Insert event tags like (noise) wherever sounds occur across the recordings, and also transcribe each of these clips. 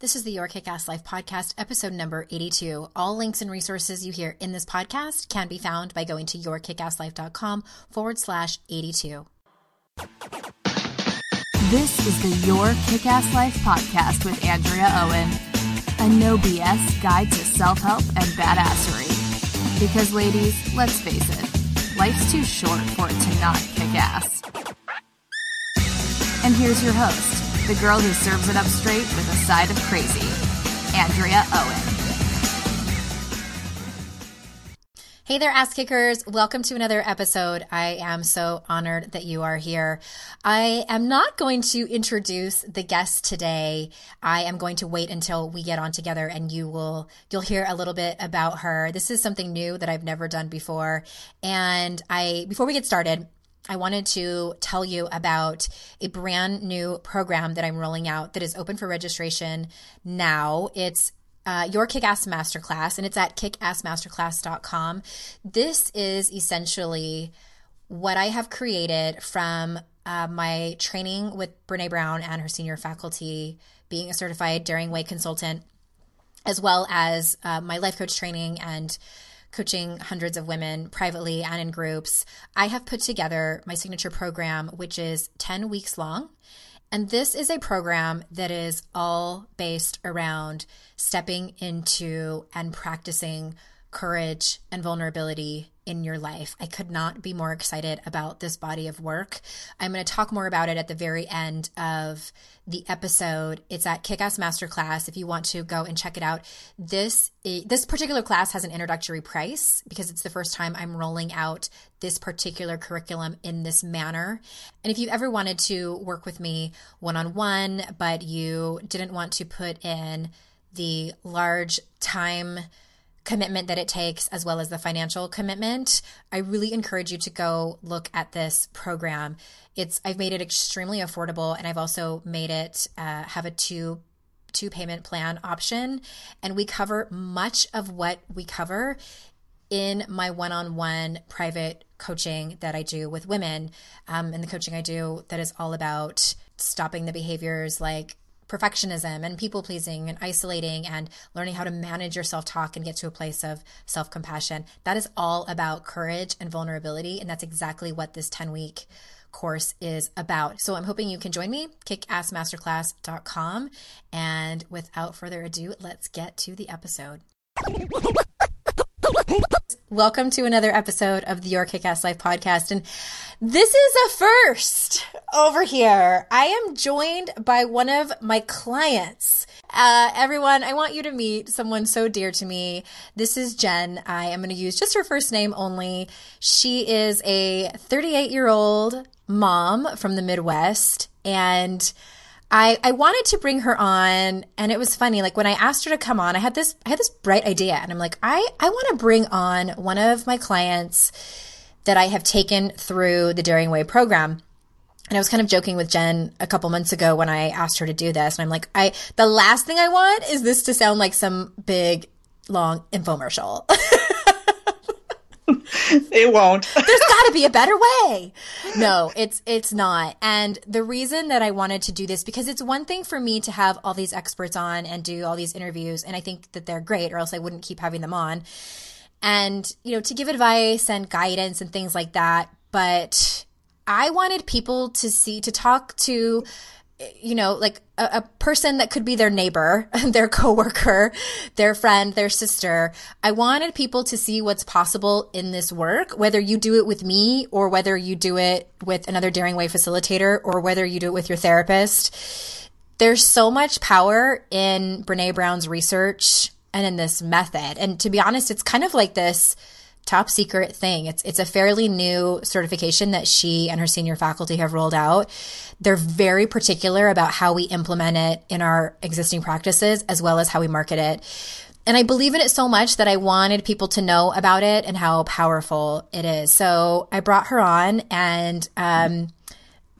This is the Your Kick Ass Life podcast, episode number 82. All links and resources you hear in this podcast can be found by going to yourkickasslife.com forward slash 82. This is the Your Kick Ass Life podcast with Andrea Owen, a no BS guide to self help and badassery. Because, ladies, let's face it, life's too short for it to not kick ass. And here's your host the girl who serves it up straight with a side of crazy, Andrea Owen. Hey there, ass kickers. Welcome to another episode. I am so honored that you are here. I am not going to introduce the guest today. I am going to wait until we get on together and you will, you'll hear a little bit about her. This is something new that I've never done before. And I, before we get started, I wanted to tell you about a brand new program that I'm rolling out that is open for registration now. It's uh, your Kick-Ass Masterclass, and it's at kickassmasterclass.com. This is essentially what I have created from uh, my training with Brene Brown and her senior faculty, being a certified Daring Way consultant, as well as uh, my life coach training and coaching hundreds of women privately and in groups, I have put together my signature program, which is 10 weeks long. And this is a program that is all based around stepping into and practicing courage and vulnerability in your life. I could not be more excited about this body of work. I'm going to talk more about it at the very end of the episode. It's at Kickass Masterclass if you want to go and check it out. This this particular class has an introductory price because it's the first time I'm rolling out this particular curriculum in this manner. And if you ever wanted to work with me one-on-one but you didn't want to put in the large time commitment that it takes as well as the financial commitment i really encourage you to go look at this program. It's i've made it extremely affordable and i've also made it uh, have a two two payment plan option. And we cover much of what we cover in my one-on-one private coaching that i do with women. Um, and the coaching i do that is all about stopping the behaviors like perfectionism and people pleasing and isolating and learning how to manage your self talk and get to a place of self compassion. That is all about courage and vulnerability. And that's exactly what this 10 week course is about. So I'm hoping you can join me, kickassmasterclass.com. And without further ado, let's get to the episode. Welcome to another episode of the Your Kick Ass Life podcast. And this is a first over here. I am joined by one of my clients. Uh, everyone, I want you to meet someone so dear to me. This is Jen. I am going to use just her first name only. She is a 38 year old mom from the Midwest and I, I wanted to bring her on and it was funny. Like when I asked her to come on, I had this, I had this bright idea and I'm like, I, I want to bring on one of my clients that I have taken through the Daring Way program. And I was kind of joking with Jen a couple months ago when I asked her to do this. And I'm like, I, the last thing I want is this to sound like some big, long infomercial. (laughs) (laughs) it won't. (laughs) There's got to be a better way. No, it's it's not. And the reason that I wanted to do this because it's one thing for me to have all these experts on and do all these interviews and I think that they're great or else I wouldn't keep having them on. And you know, to give advice and guidance and things like that, but I wanted people to see to talk to you know, like a, a, person that could be their neighbor, (laughs) their coworker, their friend, their sister. I wanted people to see what's possible in this work, whether you do it with me or whether you do it with another Daring Way facilitator or whether you do it with your therapist. There's so much power in Brene Brown's research and in this method. And to be honest, it's kind of like this top secret thing. It's it's a fairly new certification that she and her senior faculty have rolled out. They're very particular about how we implement it in our existing practices as well as how we market it. And I believe in it so much that I wanted people to know about it and how powerful it is. So I brought her on and um,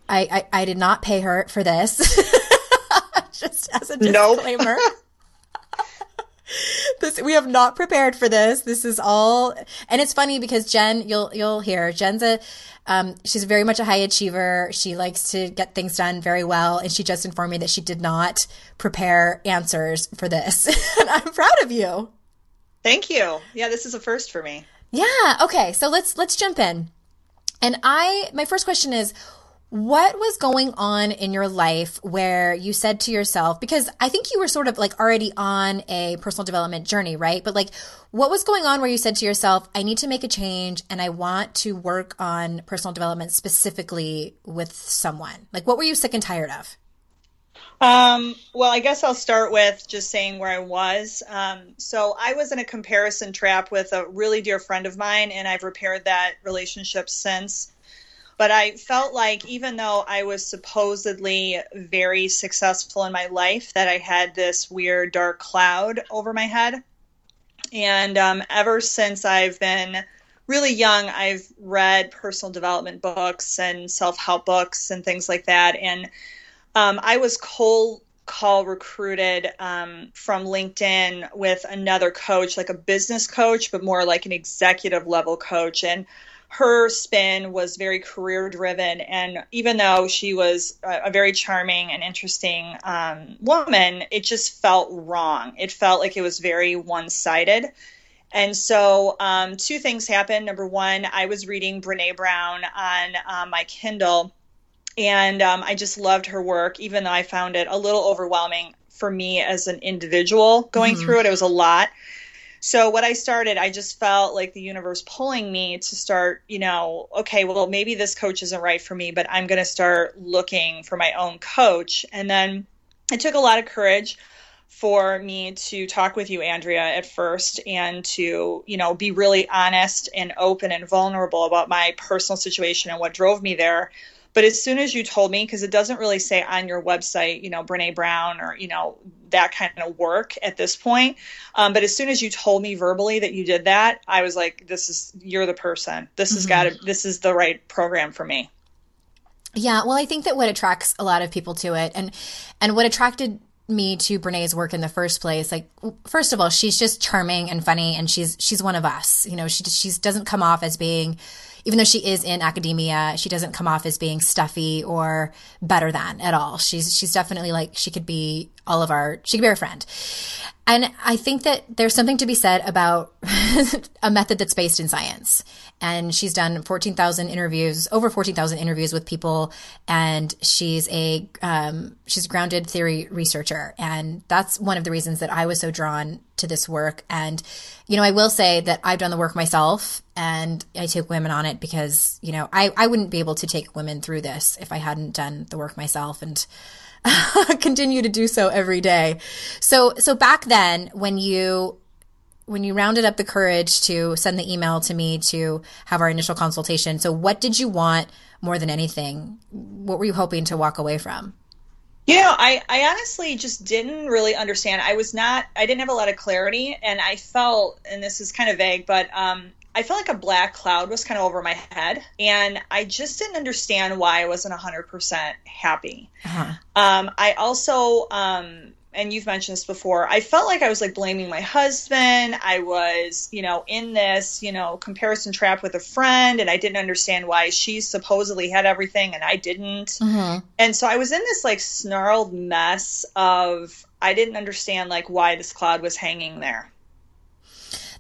I, I, I did not pay her for this. (laughs) Just as a disclaimer. Nope. (laughs) (laughs) this we have not prepared for this. This is all, and it's funny because Jen, you'll you'll hear Jen's a, um, she's very much a high achiever. She likes to get things done very well, and she just informed me that she did not prepare answers for this, (laughs) and I'm proud of you. Thank you. Yeah, this is a first for me. Yeah. Okay. So let's let's jump in. And I, my first question is, what was going on in your life where you said to yourself, because I think you were sort of like already on a personal development journey, right? But like, what was going on where you said to yourself, I need to make a change and I want to work on personal development specifically with someone? Like, what were you sick and tired of? Um, well, I guess I'll start with just saying where I was. Um, so I was in a comparison trap with a really dear friend of mine, and I've repaired that relationship since. But I felt like even though I was supposedly very successful in my life, that I had this weird dark cloud over my head. And um, ever since I've been really young, I've read personal development books and self help books and things like that. And um, I was cold call recruited um, from LinkedIn with another coach, like a business coach, but more like an executive level coach. And her spin was very career driven. And even though she was a, a very charming and interesting um, woman, it just felt wrong. It felt like it was very one sided. And so, um, two things happened. Number one, I was reading Brene Brown on uh, my Kindle, and um, I just loved her work, even though I found it a little overwhelming for me as an individual going mm-hmm. through it. It was a lot. So what I started, I just felt like the universe pulling me to start, you know, okay, well, maybe this coach isn't right for me, but I'm going to start looking for my own coach. And then it took a lot of courage for me to talk with you, Andrea, at first and to, you know, be really honest and open and vulnerable about my personal situation and what drove me there. But as soon as you told me, because it doesn't really say on your website, you know, Brene Brown or, you know, that kind of work at this point. Um, but as soon as you told me verbally that you did that, I was like, this is, you're the person. This has mm-hmm. got to, this is the right program for me. Yeah. Well, I think that what attracts a lot of people to it and, and what attracted me to Brene's work in the first place. Like, first of all, she's just charming and funny, and she's she's one of us. You know, she she doesn't come off as being even though she is in academia, she doesn't come off as being stuffy or better than at all. She's she's definitely like she could be all of our she could be our friend. And I think that there's something to be said about (laughs) a method that's based in science. And she's done 14,000 interviews, over 14,000 interviews with people. And she's a, um, she's a grounded theory researcher. And that's one of the reasons that I was so drawn to this work. And, you know, I will say that I've done the work myself and I take women on it because, you know, I, I wouldn't be able to take women through this if I hadn't done the work myself. And, (laughs) continue to do so every day. So, so back then when you, when you rounded up the courage to send the email to me to have our initial consultation, so what did you want more than anything? What were you hoping to walk away from? You know, I, I honestly just didn't really understand. I was not, I didn't have a lot of clarity, and I felt, and this is kind of vague, but um, I felt like a black cloud was kind of over my head, and I just didn't understand why I wasn't 100% happy. Uh-huh. Um, I also, um, and you've mentioned this before, I felt like I was like blaming my husband. I was, you know, in this, you know, comparison trap with a friend, and I didn't understand why she supposedly had everything and I didn't. Mm-hmm. And so I was in this like snarled mess of I didn't understand like why this cloud was hanging there.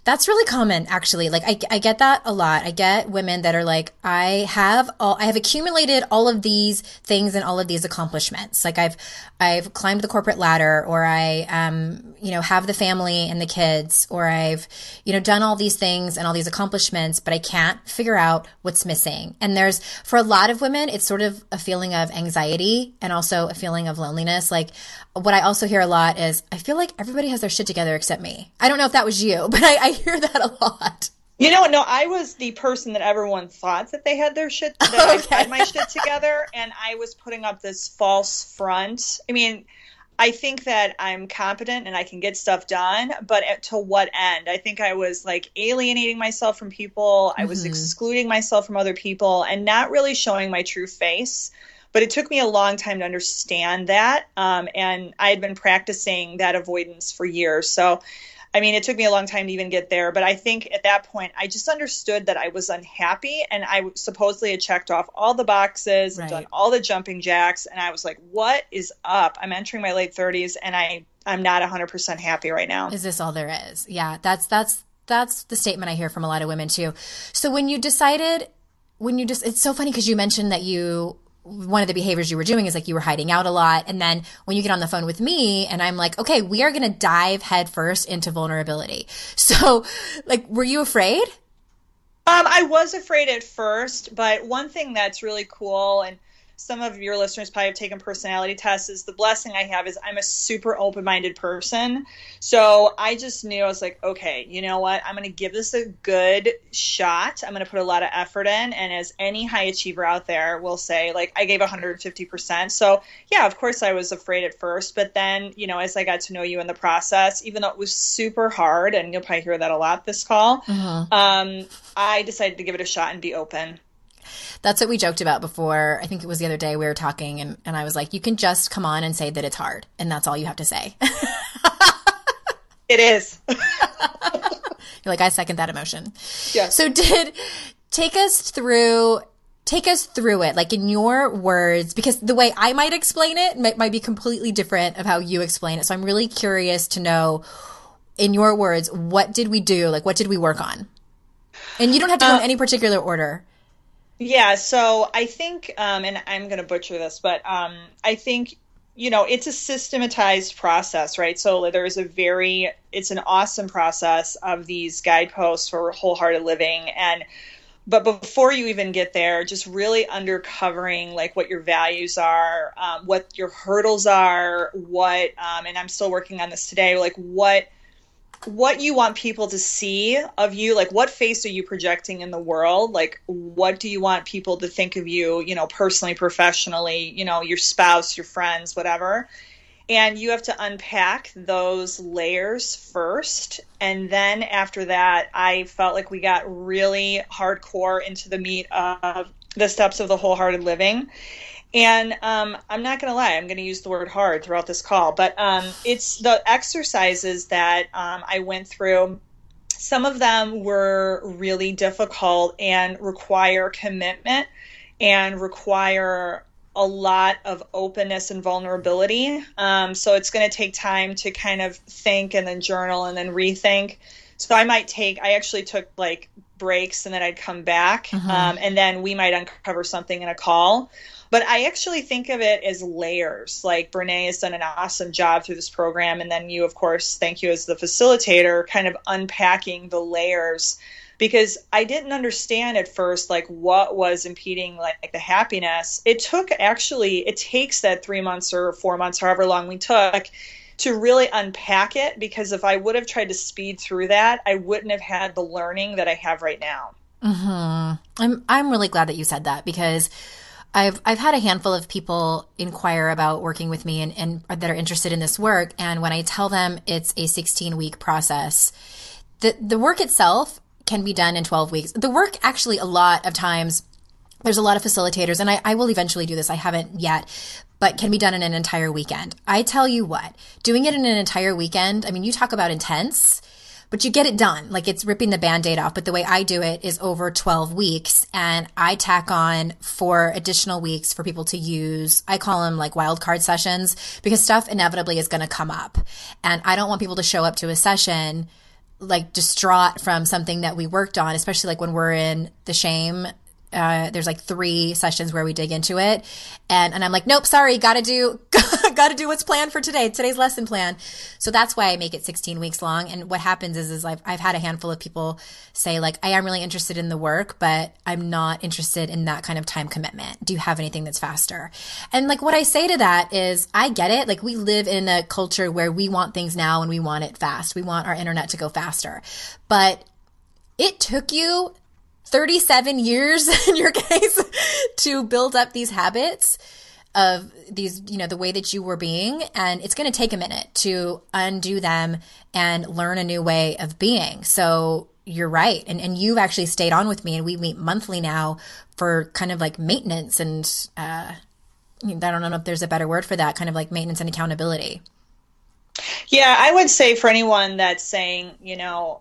That's really common, actually. Like, I, I get that a lot. I get women that are like, I have all, I have accumulated all of these things and all of these accomplishments. Like, I've, I've climbed the corporate ladder, or I, um, you know, have the family and the kids, or I've, you know, done all these things and all these accomplishments, but I can't figure out what's missing. And there's, for a lot of women, it's sort of a feeling of anxiety and also a feeling of loneliness. Like, what I also hear a lot is, I feel like everybody has their shit together except me. I don't know if that was you, (laughs) but I, I hear that a lot. You know, no, I was the person that everyone thought that they had their shit, that okay. I had my shit together, and I was putting up this false front. I mean, I think that I'm competent and I can get stuff done, but at, to what end? I think I was like alienating myself from people. I was mm-hmm. excluding myself from other people and not really showing my true face. But it took me a long time to understand that. Um, and I had been practicing that avoidance for years. So I mean, it took me a long time to even get there, but I think at that point, I just understood that I was unhappy and I supposedly had checked off all the boxes, right. done all the jumping jacks, and I was like, what is up? I'm entering my late 30s and I I'm not 100% happy right now. Is this all there is? Yeah, that's that's that's the statement I hear from a lot of women too. So when you decided when you just it's so funny because you mentioned that you one of the behaviors you were doing is like you were hiding out a lot. And then when you get on the phone with me and I'm like, okay, we are going to dive headfirst into vulnerability. (laughs) So, like, were you afraid? Um, I was afraid at first, but one thing that's really cool and some of your listeners probably have taken personality tests is the blessing I have is I'm a super open minded person. So I just knew I was like, okay, you know what? I'm going to give this a good shot. I'm going to put a lot of effort in. And as any high achiever out there will say, like, I gave 150%. So yeah, of course I was afraid at first. But then, you know, as I got to know you in the process, even though it was super hard, and you'll probably hear that a lot this call, mm-hmm. um, I decided to give it a shot and be open. That's what we joked about before. I think it was the other day we were talking, and, and I was like, you can just come on and say that it's hard, and that's all you have to say. it is. (laughs) You're like, I second that emotion. Yeah. So, did take us through take us through it like in your words because the way i might explain it might, might, be completely different of how you explain it so i'm really curious to know in your words what did we do like what did we work on and you don't have to go in uh, any particular order yeah, so I think, um, and I'm going to butcher this, but um, I think you know it's a systematized process right? So there's a very it's an awesome process of these guideposts for wholehearted living and but before you even get there just really undercovering like what your values are um, what your hurdles are what um, and i'm still working on this today like what what you want people to see of you like what face are you projecting in the world? Like what do you want people to think of you you know personally professionally you know your spouse your friends whatever? And you have to unpack those layers first. And then after that i felt like we got really hardcore into the meat of the steps of the wholehearted living and um, I'm not going to lie, I'm going to use the word hard throughout this call, but um, it's the exercises that um, I went through. Some of them were really difficult and require commitment and require a lot of openness and vulnerability. Um, so it's going to take time to kind of think and then journal and then rethink. So I might take, I actually took like breaks and then I'd come back mm-hmm. um, and then we might uncover something in a call. But I actually think of it as layers. Like Brene has done an awesome job through this program. And then you, of course, thank you as the facilitator, kind of unpacking the layers because I didn't understand at first like what was impeding like the happiness. It took actually it takes that 3 months or 4 months however long we took to really unpack it because if I would have tried to speed through that, I wouldn't have had the learning that I have right now. Mhm. I'm I'm really glad that you said that because I've I've had a handful of people inquire about working with me and, and that are interested in this work. And when I tell them it's a 16 week process, the the work itself can be done in 12 weeks. The work actually a lot of times there's a lot of facilitators and I, I will eventually do this. I haven't yet, but can be done in an entire weekend. I tell you what, doing it in an entire weekend, I mean, you talk about intense but you get it done. Like it's ripping the band-aid off. But the way I do it is over 12 weeks and I tack on four additional weeks for people to use. I call them like wild card sessions because stuff inevitably is going to come up. And I don't want people to show up to a session like distraught from something that we worked on, especially like when we're in the shame uh, there's like three sessions where we dig into it. And and I'm like nope sorry gotta do (laughs) gotta do what's planned for today. Today's lesson plan. So that's why I make it 16 weeks long. And what happens is is I've, I've had a handful of people say like I am really interested in the work but I'm not interested in that kind of time commitment. Do you have anything that's faster? And like what I say to that is I get it. Like we live in a culture where we want things now and we want it fast. We want our internet to go faster. But it took you 37 years (laughs) in your case to build up these habits of these, you know, the way that you were being. And it's going to take a minute to undo them and learn a new way of being. So you're right. And, and you've actually stayed on with me and we meet monthly now for kind of like maintenance and, uh, I don't know if there's a better word for that kind of like maintenance and accountability. Yeah, I would say for anyone that's saying, you know,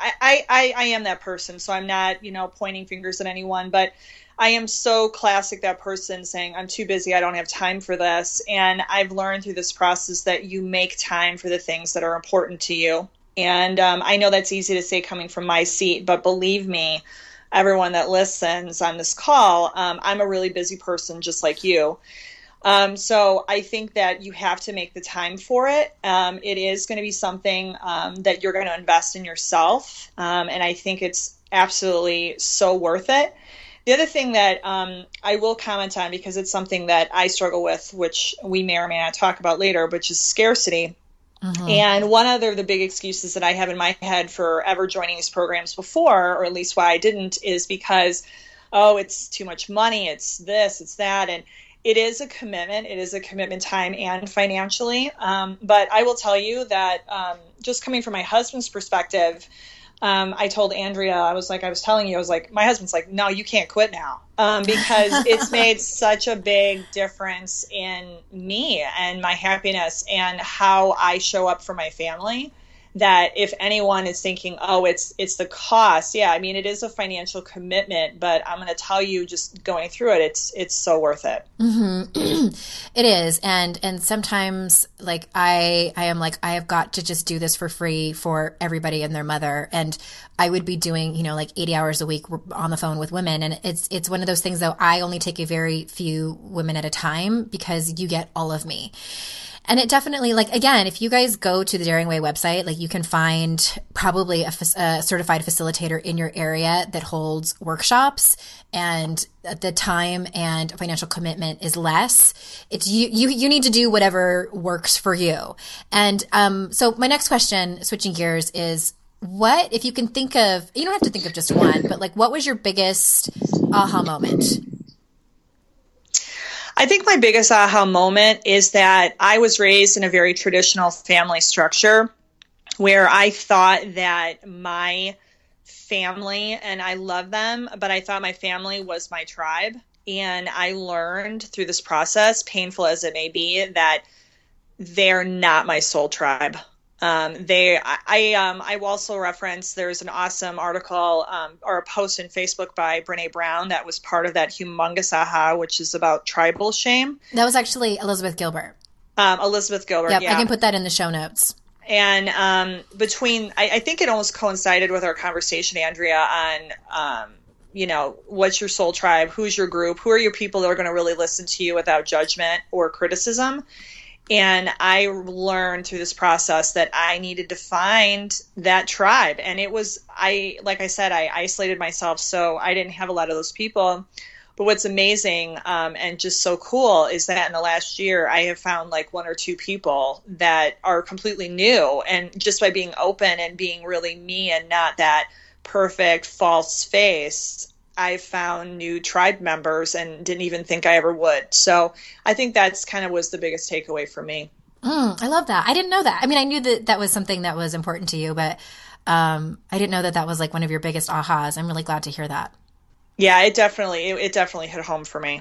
I, I, I am that person, so I'm not, you know, pointing fingers at anyone, but I am so classic that person saying, I'm too busy, I don't have time for this. And I've learned through this process that you make time for the things that are important to you. And um, I know that's easy to say coming from my seat, but believe me, everyone that listens on this call, um, I'm a really busy person just like you. Um, so I think that you have to make the time for it. Um, it is going to be something um, that you're going to invest in yourself, um, and I think it's absolutely so worth it. The other thing that um, I will comment on because it's something that I struggle with, which we may or may not talk about later, which is scarcity. Mm-hmm. And one other of the big excuses that I have in my head for ever joining these programs before, or at least why I didn't, is because, oh, it's too much money, it's this, it's that. And it is a commitment. It is a commitment time and financially. Um, but I will tell you that um, just coming from my husband's perspective, um, I told Andrea, I was like, I was telling you, I was like, my husband's like, no, you can't quit now. Um, because (laughs) it's made such a big difference in me and my happiness and how I show up for my family that if anyone is thinking, oh, it's it's the cost, yeah, I mean it is a financial commitment, but I'm going to tell you, just going through it, it's it's so worth it. Mm-hmm. (clears throat) it is, and and sometimes like I I am like I have got to just do this for free for everybody and their mother, and I would be doing you know like 80 hours a week on the phone with women, and it's it's one of those things though I only take a very few women at a time because you get all of me. And it definitely, like, again, if you guys go to the Daring Way website, like, you can find probably a, a certified facilitator in your area that holds workshops and the time and financial commitment is less. It's you, you, you need to do whatever works for you. And, um, so my next question, switching gears is, what, if you can think of, you don't have to think of just one, but like, what was your biggest aha moment? I think my biggest aha moment is that I was raised in a very traditional family structure where I thought that my family, and I love them, but I thought my family was my tribe. And I learned through this process, painful as it may be, that they're not my soul tribe. Um, they, I, I, um, I also reference there's an awesome article um, or a post in Facebook by Brene Brown that was part of that humongous aha, which is about tribal shame. That was actually Elizabeth Gilbert. Um, Elizabeth Gilbert. Yep, yeah, I can put that in the show notes. And um, between, I, I, think it almost coincided with our conversation, Andrea, on um, you know, what's your soul tribe? Who's your group? Who are your people that are going to really listen to you without judgment or criticism? And I learned through this process that I needed to find that tribe. And it was, I, like I said, I isolated myself, so I didn't have a lot of those people. But what's amazing um, and just so cool is that in the last year, I have found like one or two people that are completely new. And just by being open and being really me and not that perfect false face, I found new tribe members and didn't even think I ever would. So I think that's kind of was the biggest takeaway for me. Mm, I love that. I didn't know that. I mean, I knew that that was something that was important to you, but um, I didn't know that that was like one of your biggest ahas. I'm really glad to hear that. Yeah, it definitely it, it definitely hit home for me.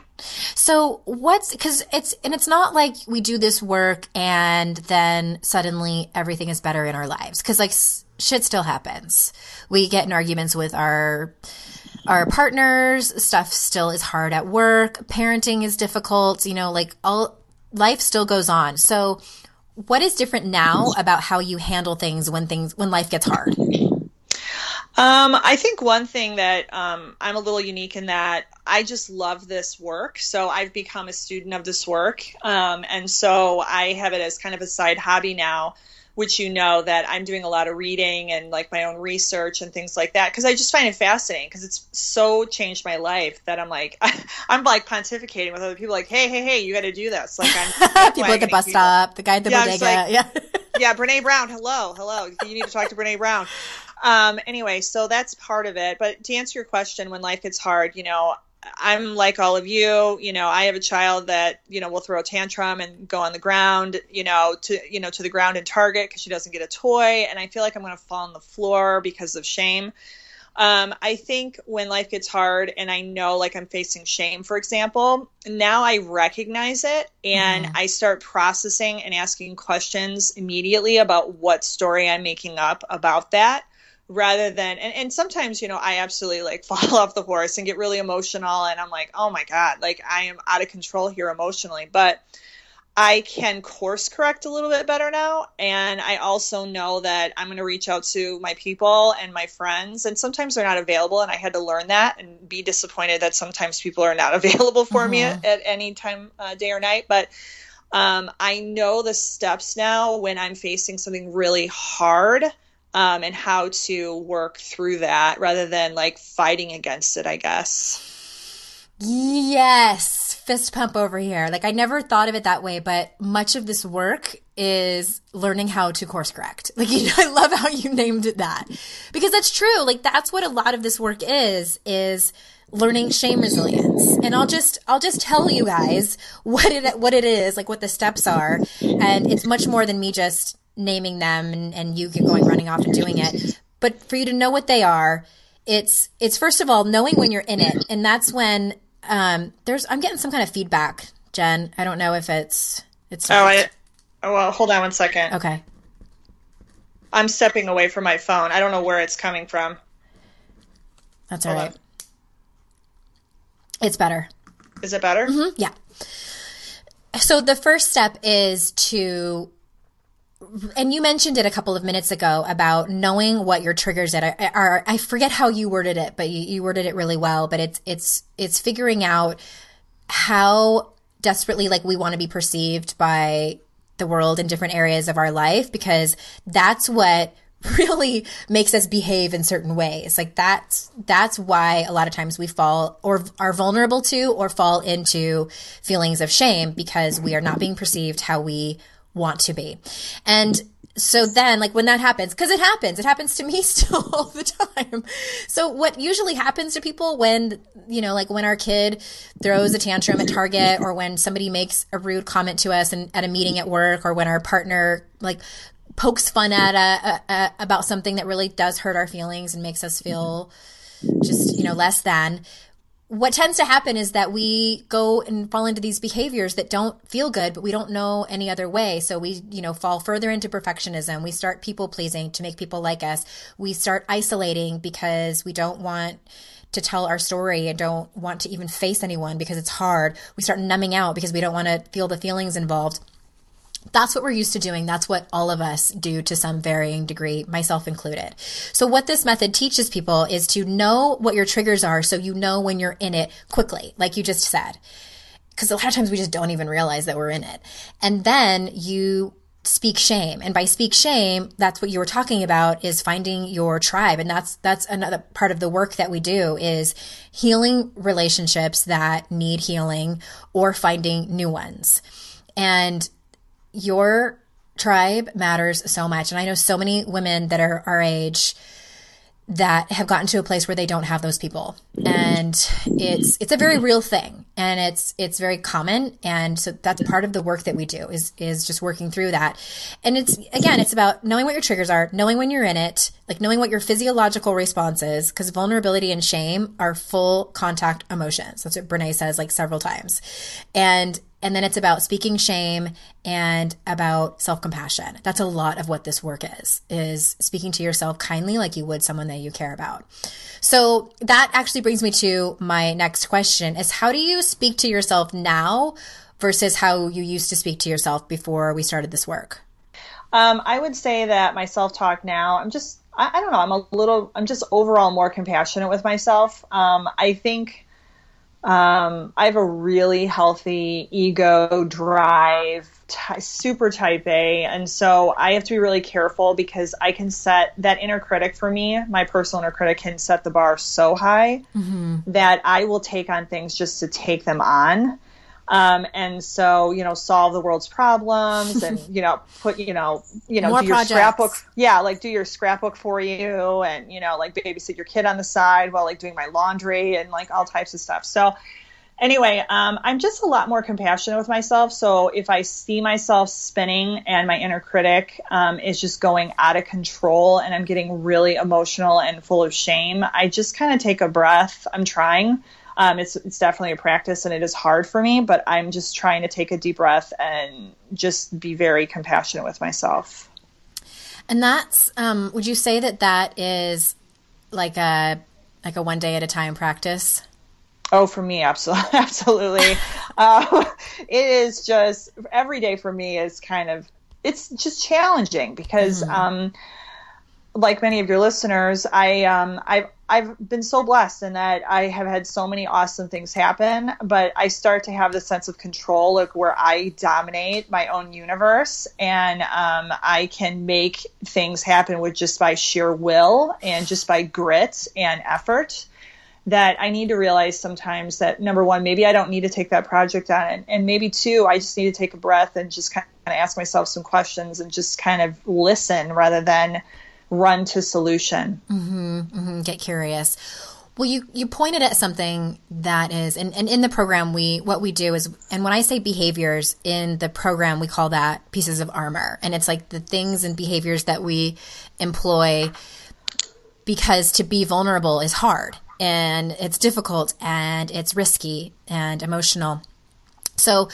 So what's because it's and it's not like we do this work and then suddenly everything is better in our lives because like shit still happens. We get in arguments with our our partners, stuff still is hard at work, parenting is difficult, you know, like all life still goes on. So what is different now about how you handle things when things when life gets hard? Um, I think one thing that um, I'm a little unique in that I just love this work. So I've become a student of this work. Um, and so I have it as kind of a side hobby now which you know that I'm doing a lot of reading and like my own research and things like that because I just find it fascinating because it's so changed my life that I'm like (laughs) I'm like pontificating with other people like hey hey hey you got to do this. Like I'm people at the bus people. stop the guy at the yeah, bodega. like, yeah. (laughs) Yeah Brene Brown hello hello you need to talk to Brene Brown. Um anyway so that's part of it but to answer your question when life gets hard you know I'm like all of you, you know, I have a child that, you know, will throw a tantrum and go on the ground, you know, to, you know, to the ground in Target because she doesn't get a toy. And I feel like I'm going to fall on the floor because of shame. Um, I think when life gets hard and I know like I'm facing shame, for example, now I recognize it and I start processing and asking questions immediately about what story I'm making up about that rather than and, and sometimes you know i absolutely like (laughs) fall off the horse and get really emotional and i'm like oh my god like i am out of control here emotionally. But i can course correct a little bit better now and i also know that i'm going to reach out to my people and my friends and sometimes they're not available and i had to learn that and be disappointed that sometimes people are not (laughs) available for me at, at any time uh, day or night. But um, i know the steps now when i'm facing something really hard um, and how to work through that rather than like fighting against it, I guess. Yes, fist pump over here. Like I never thought of it that way, but much of this work is learning how to course correct. (laughs) Like you know, I love how you named it that. Because that's true. Like that's what a lot of this work is is learning shame resilience. And I'll just I'll just tell you guys what it what it is, like what the steps are. And it's much more than me just naming them and, and you going running off and doing it. But for you to know what they are, it's it's first of all knowing when you're in it, and that's when um, there's I'm getting some kind of feedback, Jen. I don't know if it's it's. Oh, I. Oh, well, hold on one second. Okay. I'm stepping away from my phone. I don't know where it's coming from. That's all hold right. On. It's better. Is it better? Mm-hmm. Yeah. So the first step is to and you mentioned it a couple of minutes ago about knowing what your triggers are, are I forget how you worded it, but you, you worded it really well. But it's it's it's figuring out how desperately like we want to be perceived by the world in different areas of our life because that's what (laughs) really makes us behave in certain ways. Like that's that's why a lot of times we fall or are vulnerable to or fall into feelings of shame because we are not being perceived how we want to be. And so then like when that happens because it happens it happens to me (laughs) still all the time so what usually happens to people when you know like when our kid throws a tantrum at target or when somebody makes a rude comment to us and at a meeting at work or when our partner like pokes fun at a, a, a about something that really does hurt our feelings and makes us feel mm-hmm. just you know less than what tends to happen is that we go and fall into these behaviors that don't feel good, but we don't know any other way. So we, you know, fall further into perfectionism. We start people pleasing to make people like us. We start isolating because we don't want to tell our story and don't want to even face anyone because it's hard. We start numbing out because we don't want to feel the feelings involved that's what we're used to doing. That's what all of us do to some varying degree, myself included. So what this method teaches people is to know what your triggers are so you know when you're in it quickly, like you just said. Because a lot of times we just don't even realize that we're in it. And then you speak shame. And by speak shame, that's what you were talking about is finding your tribe. And that's, that's another part of the work that we do is healing relationships that need healing or finding new ones. And your tribe matters so much. And I know so many women that are our age that have gotten to a place where they don't have those people. And it's it's a very real thing. And it's it's very common. And so that's part of the work that we do is is just working through that. And it's again it's about knowing what your triggers are knowing when you're in it like knowing what your physiological response is because vulnerability and shame are full contact emotions. That's what brene says like several times. And and then it's about speaking shame and about self-compassion. That's a lot of what this work is, is speaking to yourself kindly like you would someone that you care about. So that actually brings me to my next question is how do you speak to yourself now versus how you used to speak to yourself before we started this work? Um, I would say that my self-talk now, I'm just, I, don't know, I'm a little, I'm just overall more compassionate with myself. Um, I think um, I have a really healthy ego drive, super type A. And so I have to be really careful because I can set that inner critic for me, my personal inner critic can set the bar so high mm-hmm. that I will take on things just to take them on. Um, and so, you know, solve the world's problems and, (laughs) you know, put, you know, you know, More do your projects. scrapbook. Yeah. Like do your scrapbook for you and, you know, like babysit your kid on the side while like doing my laundry and like all types of stuff. So anyway, um, I'm just a lot more compassionate with myself. So if I see myself spinning and my inner critic um, is just going out of control and I'm getting really emotional and full of shame, I just kind of take a breath. I'm trying. Um, it's it's definitely a practice and it is hard for me, but I'm just trying to take a deep breath and just be very compassionate with myself. And that's um, would you say that that is like a like a one day at a time practice? Oh, for me, (laughs) absolutely, absolutely. uh, it is just every day for me is kind of it's just challenging because, mm-hmm. um, like many of your listeners, I um, I've I've been so blessed in that I have had so many awesome things happen, but I start to have this sense of control, like where I dominate my own universe and um, I can make things happen with just by sheer will and just by grit and effort. That I need to realize sometimes that number one, maybe I don't need to take that project on, and, and maybe two, I just need to take a breath and just kind of ask myself some questions and just kind of listen rather than run to solution. Mm-hmm, mm-hmm, get curious. Well, you, you pointed at something that is, and, and in the program, we, what we do is, and when I say behaviors in the program, we call that pieces of armor. And it's like the things and behaviors that we employ because to be vulnerable is hard and it's difficult and it's risky and emotional. So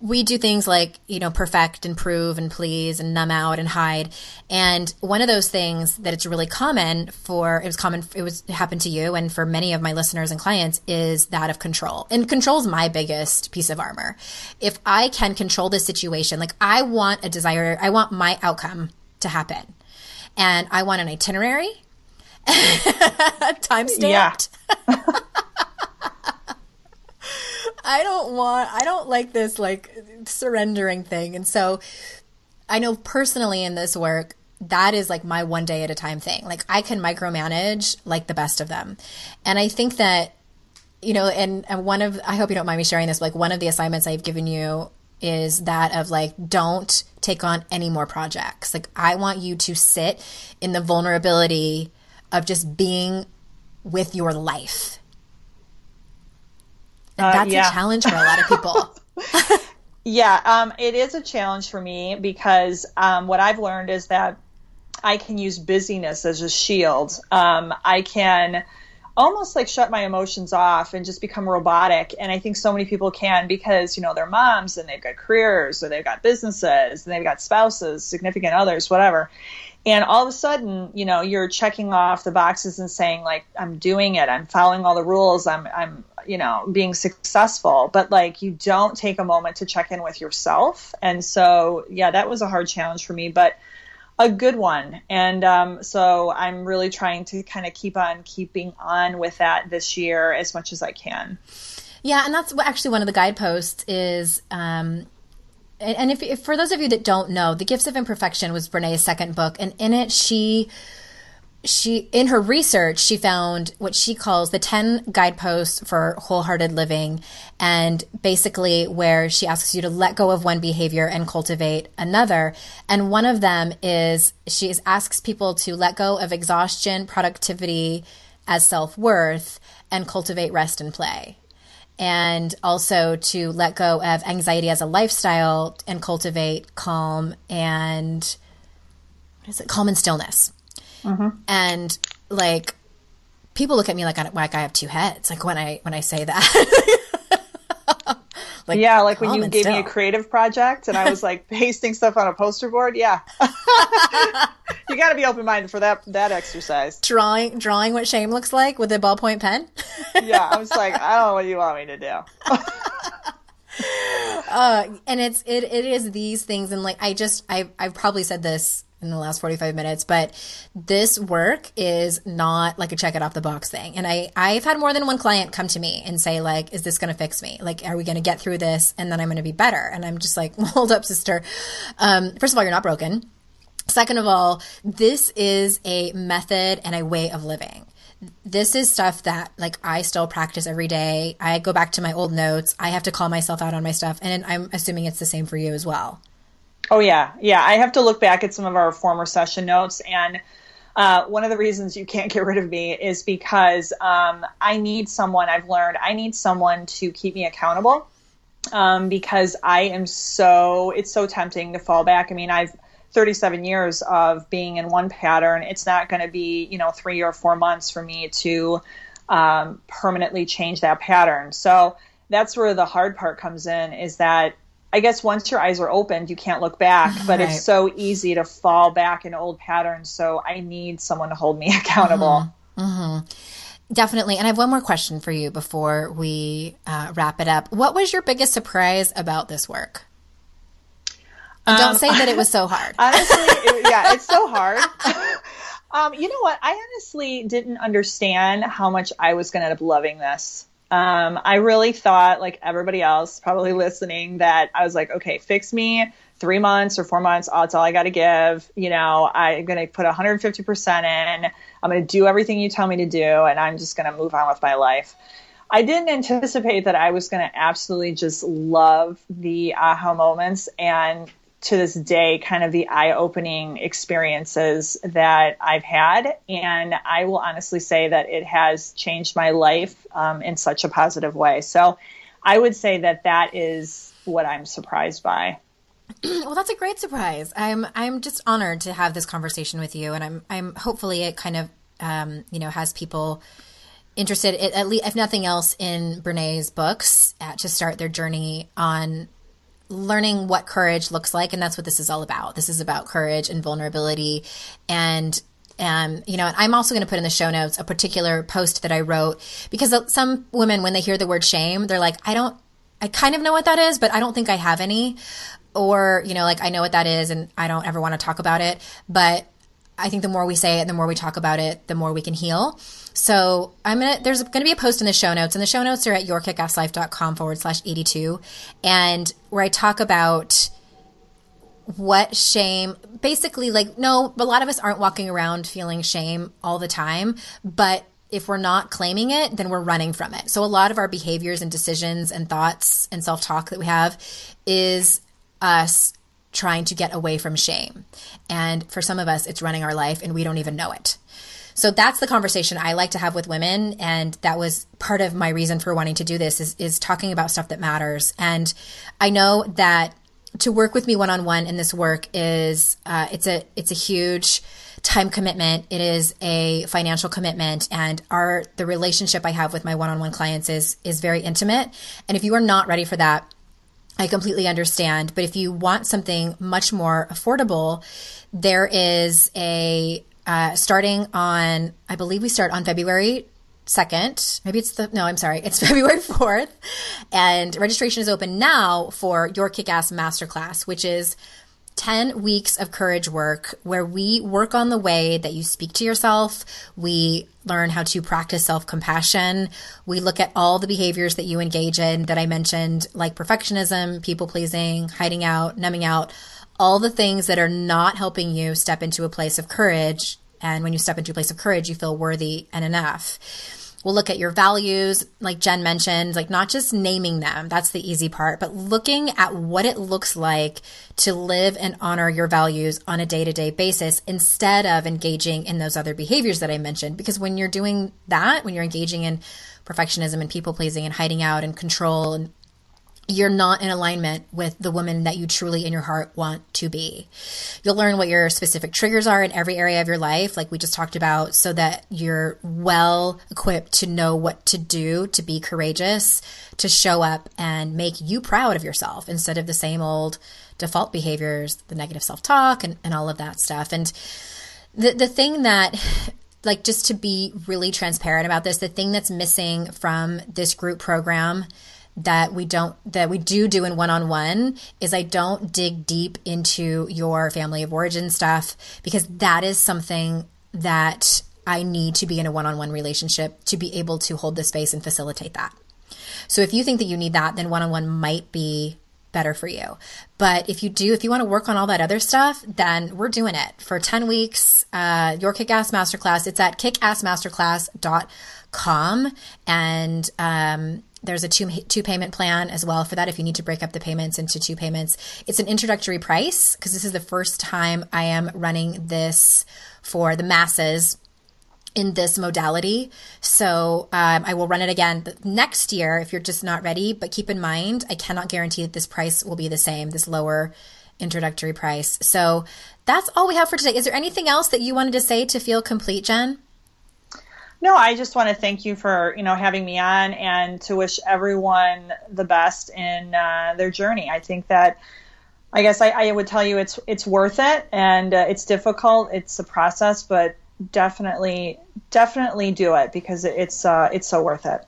we do things like, you know, perfect and prove and please and numb out and hide. And one of those things that it's really common for, it was common, it was it happened to you and for many of my listeners and clients is that of control. And control is my biggest piece of armor. If I can control this situation, like I want a desire, I want my outcome to happen. And I want an itinerary, (laughs) time stamped. Yeah. (laughs) I don't want, I don't like this like surrendering thing. And so I know personally in this work, that is like my one day at a time thing. Like I can micromanage like the best of them. And I think that, you know, and, and one of, I hope you don't mind me sharing this, like one of the assignments I've given you is that of like, don't take on any more projects. Like I want you to sit in the vulnerability of just being with your life uh, that's yeah. a challenge for a lot of people. (laughs) yeah, um, it is a challenge for me because um, what I've learned is that I can use busyness as a shield. Um, I can almost like shut my emotions off and just become robotic. And I think so many people can because, you know, they're moms and they've got careers or they've got businesses and they've got spouses, significant others, whatever. And all of a sudden, you know, you're checking off the boxes and saying like, I'm doing it. I'm following all the rules. I'm, I'm, you know, being successful. But like, you don't take a moment to check in with yourself. And so, yeah, that was a hard challenge for me, but a good one. And um, so I'm really trying to kind of keep on keeping on with that this year as much as I can. Yeah, and that's actually one of the guideposts is um, and if, if, for those of you that don't know, The Gifts of Imperfection was Brene's second book, and in it she she in her research she found what she calls the 10 guideposts for wholehearted living and basically where she asks you to let go of one behavior and cultivate another. And one of them is she asks people to let go of exhaustion productivity as self-worth and cultivate rest and play and also to let go of anxiety as a lifestyle and cultivate calm and what is it? Calm and stillness. Mm-hmm. and like people look at me like I, like I have two heads like when I when I say that (laughs) Like, yeah, like when you gave still. me a creative project and I was like (laughs) pasting stuff on a poster board. Yeah, (laughs) you got to be open minded for that that exercise. Drawing drawing what shame looks like with a ballpoint pen. yeah, I was like, (laughs) I don't know what you want me to do. uh, and it's it it is these things, and like I just I I've probably said this in the last 45 minutes but this work is not like a check it off the box thing. And i i've had more than one client come to me and say like is this going to fix me? Like are we going to get through this and then i'm going to be better? And i'm just like (laughs) hold up sister. Um, first of all you're not broken. Second of all this is a method and a way of living. This is stuff that like I still practice every day. I go back to my old notes. I have to call myself out on my stuff. And I'm assuming it's the same for you as well. Oh yeah, yeah. I have to look back at some of our former session notes, and uh, one of the reasons you can't (laughs) get rid of me is because um, I need someone. I've learned I need someone to keep me accountable um, because I am so. It's so tempting to fall back. I mean, I've 37 years of being in one pattern. It's not going to be you know three or four months for me to um, permanently change that pattern. So that's where the hard part comes in. Is that I guess once your eyes are opened, you can't look back, but right. it's so easy to fall back in old patterns. So I need someone to hold me (laughs) accountable. Mm-hmm. Mm-hmm. Definitely. And I have one more question for you before we uh, wrap it up. What was your biggest surprise about this work? And don't um, say that it was so (laughs) hard. honestly, it, yeah, it's so hard. (laughs) um, you know what? I honestly didn't understand how much I was going to end up loving this. Um, I really thought, like everybody else, probably listening, that I was like, okay, fix me three months or four months. That's all I got to give. You know, I'm going to put 150% in. I'm going to do everything you tell me to do, and I'm just going to move on with my life. I didn't anticipate that I was going to absolutely just love the aha moments and to this day kind of the eye opening experiences that I've had. And I will honestly say that it has changed my life um, in such a positive way. So I would say that that is what I'm surprised by. (clears throat) Well, that's a great surprise. I'm I'm just honored to have this conversation with you, and I'm I'm hopefully it kind of um, you know has people interested at least if nothing else in Brene's books uh, to start their journey on learning what courage looks like and that's what this is all about this is about courage and vulnerability and um, you know, I'm also going to put in the show notes a particular post that I wrote because some women, when they hear the word shame, they're like, I don't, I kind of know what that is, but I don't think I have any. Or, you know, like I know what that is and I don't ever want to talk about it. But I think the more we say it, the more we talk about it, the more we can heal. So I'm gonna there's gonna be a post in the show notes, and the show notes are at yourkickasslife.com forward slash 82, and where I talk about what shame basically like no a lot of us aren't walking around feeling shame all the time but if we're not claiming it then we're running from it so a lot of our behaviors and decisions and thoughts and self-talk that we have is us trying to get away from shame. And for some of us it's running our life and we don't even know it. So that's the conversation I like to have with women. And that was part of my reason for wanting to do this is, is talking about stuff that matters. And I know that to work with me one on one in this work is, uh, it's a, it's a huge, time commitment. It is a financial commitment. And our the relationship i have with my one-on-one clients is is very intimate. And if you are not ready for that I completely understand. But if you want something much more affordable, there is a uh, starting on, I believe we start on February 2nd. Maybe it's the, no, I'm sorry. It's (laughs) February 4th. And registration is open now for your kick ass masterclass, which is 10 weeks of courage work where we work on the way that you speak to yourself. We learn how to practice self compassion. We look at all the behaviors that you engage in that I mentioned, like perfectionism, people pleasing, hiding out, numbing out all the things that are not helping you step into a place of courage. And when you step into a place of courage, you feel worthy and enough. We'll look at your values, like Jen mentioned, like not just naming them, that's the easy part, but looking at what it looks like to live and honor your values on a day to day basis instead of engaging in those other behaviors that I mentioned. Because when you're doing that, when you're engaging in perfectionism and people pleasing and hiding out and control and you're not in alignment with the woman that you truly in your heart want to be. You'll learn what your specific triggers are in every area of your life, like we just talked about, so that you're well equipped to know what to do to be courageous, to show up and make you proud of yourself instead of the same old default behaviors, the negative self talk, and, and all of that stuff. And the, the thing that like just to be really transparent about this, the thing that's missing from this group program that we don't that we do do in one-on-one is I don't dig deep into your family of origin stuff because that is something that I need to be in a one-on-one relationship to be able to hold the space and facilitate that. So if you think that you need that, then one-on-one might be better for you. But if you do, if you want to work on all that other stuff, then we're doing it for 10 weeks. Uh, your Kick-Ass Masterclass. It's at kickassmasterclass.com. And, um, there's a two two payment plan as well for that if you need to break up the payments into two payments. It's an introductory price because this is the first time I am running this for the masses in this modality. So um, I will run it again next year if you're just not ready. But keep in mind, I cannot guarantee that this price will be the same, this lower introductory price. So that's all we have for today. Is there anything else that you wanted to say to feel complete, Jen? No, I just want to thank you for you know having me on and to wish everyone the best in uh, their journey. I think that I guess I, I, would tell you it's it's worth it and uh, it's difficult. It's a process, but definitely definitely do it because it's uh, it's so worth it.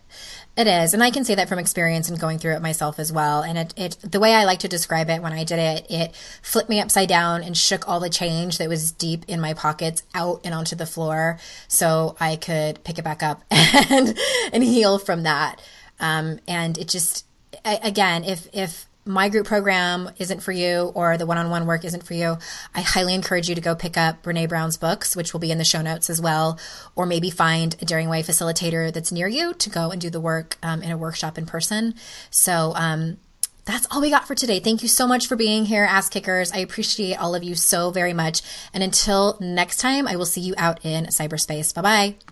It is, and I can say that from experience and going through it myself as well. And it, it, the way I like to describe it when I did it, it flipped me upside down and shook all the change that was deep in my pockets out and onto the floor, so I could pick it back up (laughs) and and heal from that. Um, and it just, again, if if my group program isn't for you or the one-on-one work isn't for you, I highly encourage you to go pick up Brene Brown's books, which will be in the show notes as well, or maybe find a Daring Way facilitator that's near you to go and do the work um, in a workshop in person. So um, that's all we got for today. Thank you so much for being here, Ass Kickers. I appreciate all of you so very much. And until next time, I will see you out in cyberspace. Bye bye.